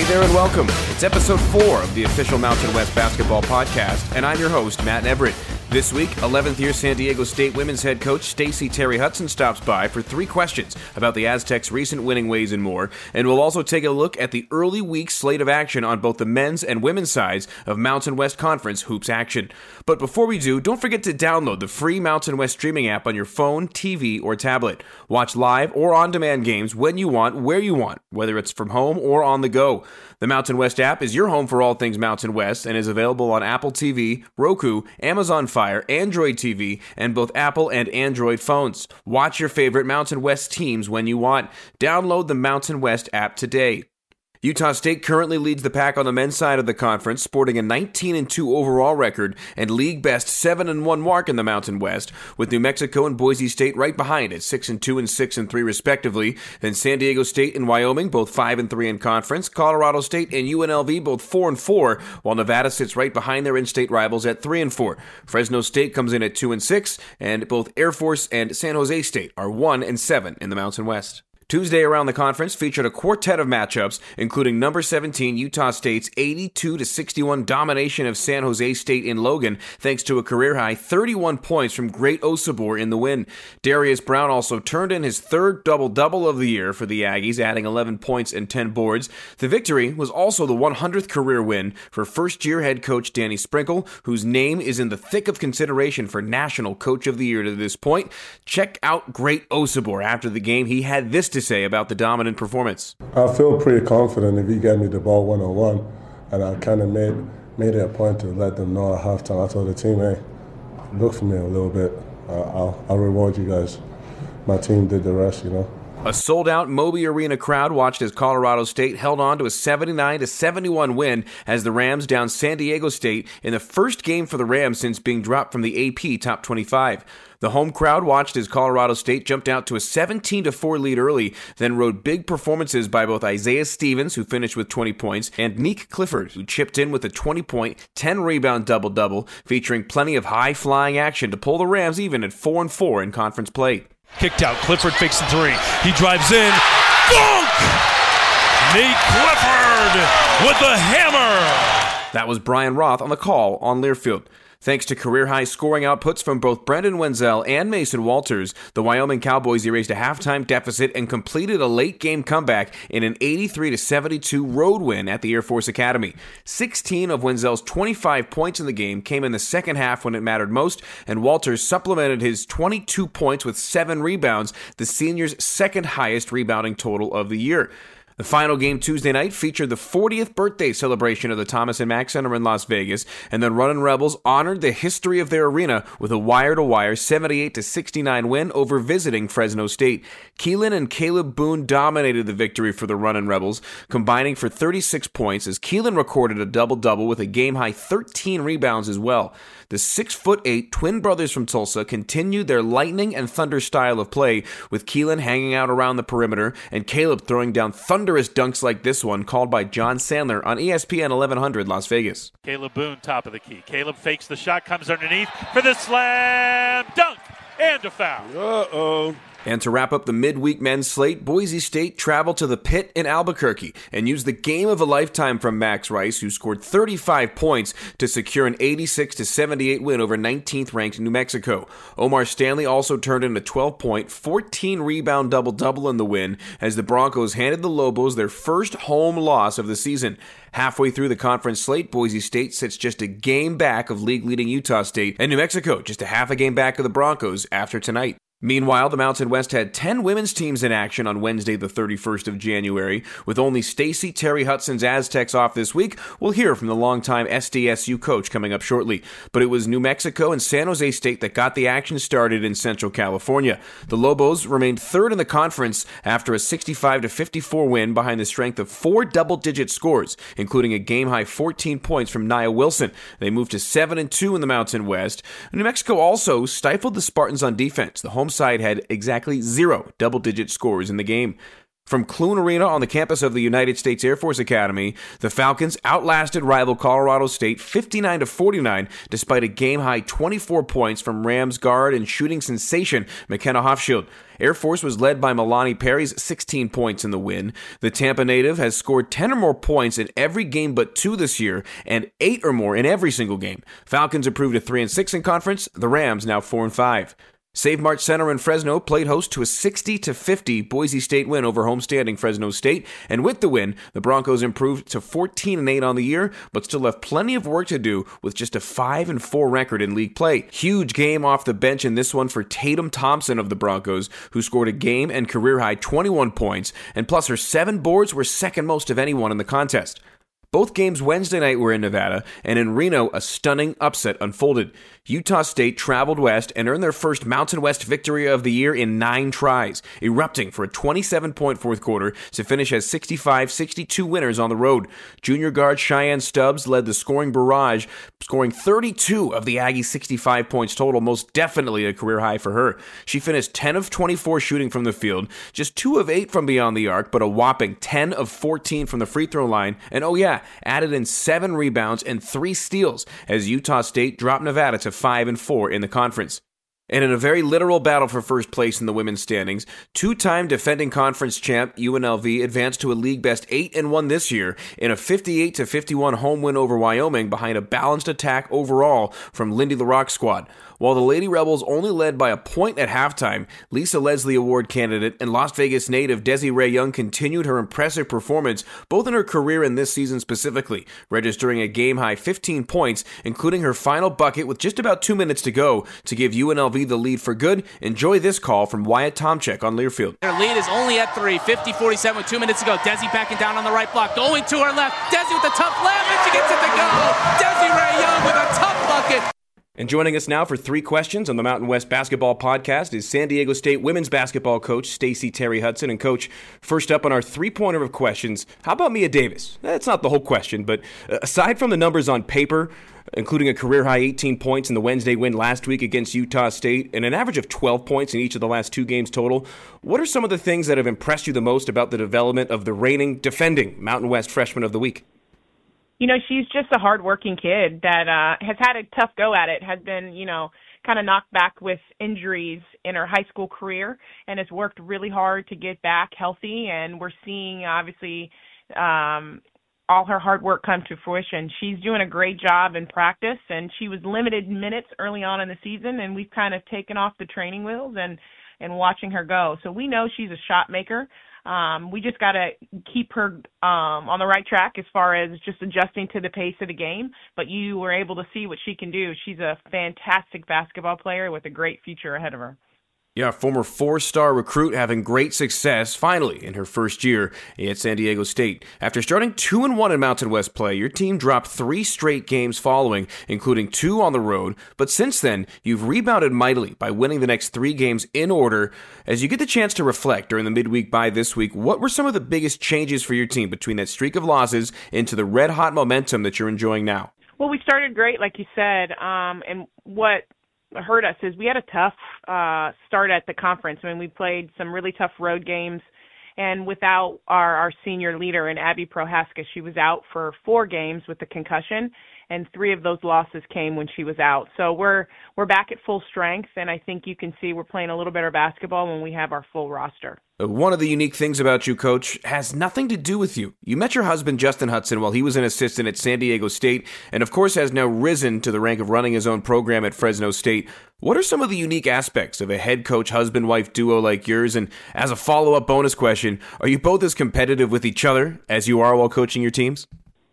Hey there and welcome. It's episode four of the official Mountain West Basketball Podcast, and I'm your host, Matt Neverett. This week, 11th year San Diego State women's head coach Stacie Terry-Hutson stops by for three questions about the Aztecs' recent winning ways and more, and we'll also take a look at the early week slate of action on both the men's and women's sides of Mountain West Conference hoops action. But before we do, don't forget to download the free Mountain West streaming app on your phone, TV, or tablet. Watch live or on demand games when you want, where you want, whether it's from home or on the go. The Mountain West app is your home for all things Mountain West and is available on Apple TV, Roku, Amazon Fire, Android TV, and both Apple and Android phones. Watch your favorite Mountain West teams when you want. Download the Mountain West app today. Utah State currently leads the pack on the men's side of the conference, sporting a 19 and 2 overall record and league best 7 and 1 mark in the Mountain West, with New Mexico and Boise State right behind at 6 and 2 and 6 and 3 respectively. Then San Diego State and Wyoming both 5 and 3 in conference, Colorado State and UNLV both 4 and 4, while Nevada sits right behind their in-state rivals at 3 and 4. Fresno State comes in at 2 and 6, and both Air Force and San Jose State are 1 and 7 in the Mountain West. Tuesday around the conference featured a quartet of matchups, including number 17 Utah State's 82 to 61 domination of San Jose State in Logan, thanks to a career high 31 points from Great Osobor in the win. Darius Brown also turned in his third double double of the year for the Aggies, adding 11 points and 10 boards. The victory was also the 100th career win for first year head coach Danny Sprinkle, whose name is in the thick of consideration for National Coach of the Year to this point. Check out Great Osobor after the game. He had this to to say about the dominant performance. I feel pretty confident if he gave me the ball one on one, and I kind of made made it a point to let them know at halftime. I told the team, "Hey, look for me a little bit. Uh, I'll I'll reward you guys." My team did the rest, you know. A sold out Moby Arena crowd watched as Colorado State held on to a 79 71 win as the Rams down San Diego State in the first game for the Rams since being dropped from the AP top 25. The home crowd watched as Colorado State jumped out to a 17 4 lead early, then rode big performances by both Isaiah Stevens, who finished with 20 points, and Nique Clifford, who chipped in with a 20 point, 10 rebound double double, featuring plenty of high flying action to pull the Rams even at 4 4 in conference play. Kicked out. Clifford fakes the three. He drives in. Dunk! Nique Clifford with the hammer. That was Brian Roth on the call on Learfield. Thanks to career high scoring outputs from both Brendan Wenzel and Mason Walters, the Wyoming Cowboys erased a halftime deficit and completed a late game comeback in an 83 72 road win at the Air Force Academy. 16 of Wenzel's 25 points in the game came in the second half when it mattered most, and Walters supplemented his 22 points with seven rebounds, the senior's second highest rebounding total of the year. The final game Tuesday night featured the 40th birthday celebration of the Thomas and Mack Center in Las Vegas, and the Runnin' Rebels honored the history of their arena with a wire-to-wire 78 69 win over visiting Fresno State. Keylan and Kalib Boone dominated the victory for the Runnin' Rebels, combining for 36 points as Keylan recorded a double-double with a game-high 13 rebounds as well. The six foot eight twin brothers from Tulsa continued their lightning and thunder style of play, with Keylan hanging out around the perimeter and Kalib throwing down thunderous dunks like this one called by John Sandler on ESPN 1100 Las Vegas. Kalib Boone, top of the key. Kalib fakes the shot, comes underneath for the slam dunk and a foul. Uh oh. And to wrap up the midweek men's slate, Boise State traveled to the pit in Albuquerque and used the game of a lifetime from Max Rice, who scored 35 points to secure an 86 to 78 win over 19th ranked New Mexico. O'Mar Stanley also turned in a 12 point, 14 rebound double double in the win as the Broncos handed the Lobos their first home loss of the season. Halfway through the conference slate, Boise State sits just a game back of league leading Utah State, and New Mexico just a half a game back of the Broncos after tonight. Meanwhile, the Mountain West had 10 women's teams in action on Wednesday, the 31st of January. With only Stacie Terry-Hutson's Aztecs off this week, we'll hear from the longtime SDSU coach coming up shortly. But it was New Mexico and San Jose State that got the action started in Central California. The Lobos remained third in the conference after a 65 54 win behind the strength of four double digit scores, including a game high 14 points from Nia Wilson. They moved to 7 and 2 in the Mountain West. New Mexico also stifled the Spartans on defense. The home side had exactly zero double digit scores in the game. From Clune Arena on the campus of the United States Air Force Academy, the Falcons outlasted rival Colorado State 59 to 49 despite a game-high 24 points from Rams guard and shooting sensation McKenna Hofschild. Air Force was led by Milahnie Perry's 16 points in the win. The Tampa native has scored 10 or more points in every game but two this year and 8 or more in every single game. Falcons improved to 3 and 6 in conference, the Rams now 4 and 5. Save Mart Center in Fresno played host to a 60 to 50 Boise State win over homestanding Fresno State, and with the win, the Broncos improved to 14 and 8 on the year, but still have plenty of work to do with just a 5 and 4 record in league play. Huge game off the bench in this one for Tatum Thompson of the Broncos, who scored a game and career high 21 points, and plus her 7 boards were second most of anyone in the contest. Both games Wednesday night were in Nevada, and in Reno, a stunning upset unfolded. Utah State traveled west and earned their first Mountain West victory of the year in nine tries, erupting for a 27 point fourth quarter to finish as 65 62 winners on the road. Junior guard Cheyenne Stubbs led the scoring barrage, scoring 32 of the Aggies' 65 points total, most definitely a career high for her. She finished 10 of 24 shooting from the field, just 2 of 8 from beyond the arc, but a whopping 10 of 14 from the free throw line, and oh yeah, added in 7 rebounds and 3 steals as Utah State dropped Nevada to 5 and 4 in the conference. And in a very literal battle for first place in the women's standings, two-time defending conference champ UNLV advanced to a league best 8 and 1 this year in a 58 to 51 home win over Wyoming behind a balanced attack overall from Lindy La Rocque's squad. While the Lady Rebels only led by a point at halftime, Lisa Leslie Award candidate and Las Vegas native Desiree Young continued her impressive performance both in her career and this season specifically, registering a game high 15 points, including her final bucket with just about two minutes to go to give UNLV the lead for good. Enjoy this call from Wyatt Tomchek on Learfield. Their lead is only at three, 50 47 with two minutes to go. Desi backing down on the right block, going to her left. Desi with a tough left, And joining us now for three questions on the Mountain West Basketball Podcast is San Diego State women's basketball coach Stacie Terry-Hutson. And coach, first up on our three-pointer of questions, how about Mia Davis? That's not the whole question, but uh, aside from the numbers on paper, including a career high 18 points in the Wednesday win last week against Utah State and an average of 12 points in each of the last two games total, what are some of the things that have impressed you the most about the development of the reigning, defending Mountain West Freshman of the Week? You know, she's just a hardworking kid that uh has had a tough go at it, has been, you know, kind of knocked back with injuries in her high school career and has worked really hard to get back healthy and we're seeing obviously um all her hard work come to fruition. She's doing a great job in practice and she was limited minutes early on in the season and we've kind of taken off the training wheels and and watching her go. So we know she's a shot maker. Um, we just got to keep her um, on the right track as far as just adjusting to the pace of the game. But you were able to see what she can do. She's a fantastic basketball player with a great future ahead of her. Yeah, former four star recruit having great success finally in her first year at San Diego State. After starting 2 and 1 in Mountain West play, your team dropped three straight games following, including two on the road. But since then, you've rebounded mightily by winning the next three games in order. As you get the chance to reflect during the midweek bye this week, what were some of the biggest changes for your team between that streak of losses into the red hot momentum that you're enjoying now? Well, we started great, like you said. Um, and what hurt us is we had a tough uh, start at the conference. I mean, we played some really tough road games, and without our our senior leader and Abby Prohaska, she was out for four games with the concussion, and three of those losses came when she was out. So we're we're back at full strength, and I think you can see we're playing a little better basketball when we have our full roster. Uh, one of the unique things about you, coach, has nothing to do with you. You met your husband, Justin Hutson, while he was an assistant at San Diego State, and of course has now risen to the rank of running his own program at Fresno State. What are some of the unique aspects of a head coach husband wife duo like yours? And as a follow up bonus question, are you both as competitive with each other as you are while coaching your teams?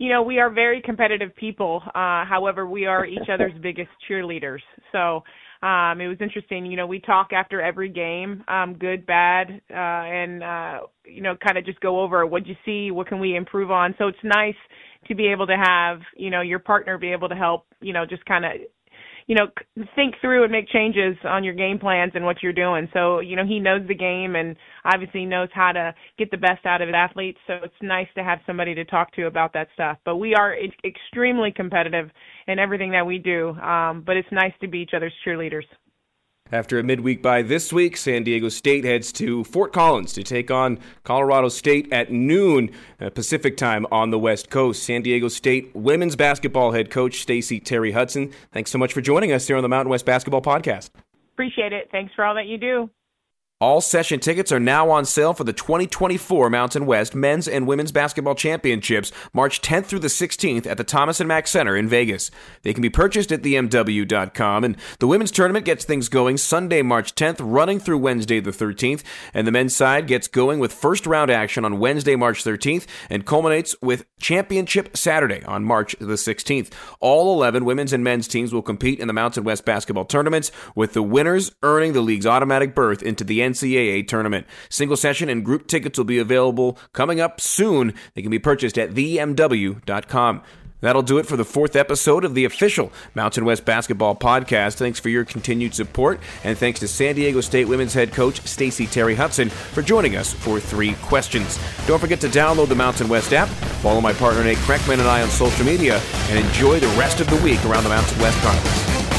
You know, we are very competitive people. Uh, however, we are each other's biggest cheerleaders. So um, it was interesting. You know, we talk after every game, um, good, bad, uh, and uh, you know, kind of just go over what you see, what can we improve on. So it's nice to be able to have you know your partner be able to help. You know, just kind of you know, think through and make changes on your game plans and what you're doing. So, you know, he knows the game and obviously knows how to get the best out of his athletes. So it's nice to have somebody to talk to about that stuff. But we are extremely competitive in everything that we do. Um, but it's nice to be each other's cheerleaders. After a midweek bye this week, San Diego State heads to Fort Collins to take on Colorado State at noon uh, Pacific time on the West Coast. San Diego State women's basketball head coach Stacie Terry-Hutson, thanks so much for joining us here on the Mountain West Basketball Podcast. Appreciate it. Thanks for all that you do. All session tickets are now on sale for the 2024 Mountain West Men's and Women's Basketball Championships, March 10th through the 16th at the Thomas and Mack Center in Vegas. They can be purchased at themw.com, and the women's tournament gets things going Sunday, March 10th, running through Wednesday the 13th, and the men's side gets going with first round action on Wednesday, March 13th, and culminates with championship Saturday on March the 16th. All 11 women's and men's teams will compete in the Mountain West basketball tournaments, with the winners earning the league's automatic berth into the NCAA tournament. Single session and group tickets will be available coming up soon. They can be purchased at themw.com. That'll do it for the fourth episode of the official Mountain West Basketball Podcast. Thanks for your continued support, and thanks to San Diego State women's head coach Stacie Terry-Hutson for joining us for three questions. Don't forget to download the Mountain West app, follow my partner Nate Kreckman and I on social media, and enjoy the rest of the week around the Mountain West Conference.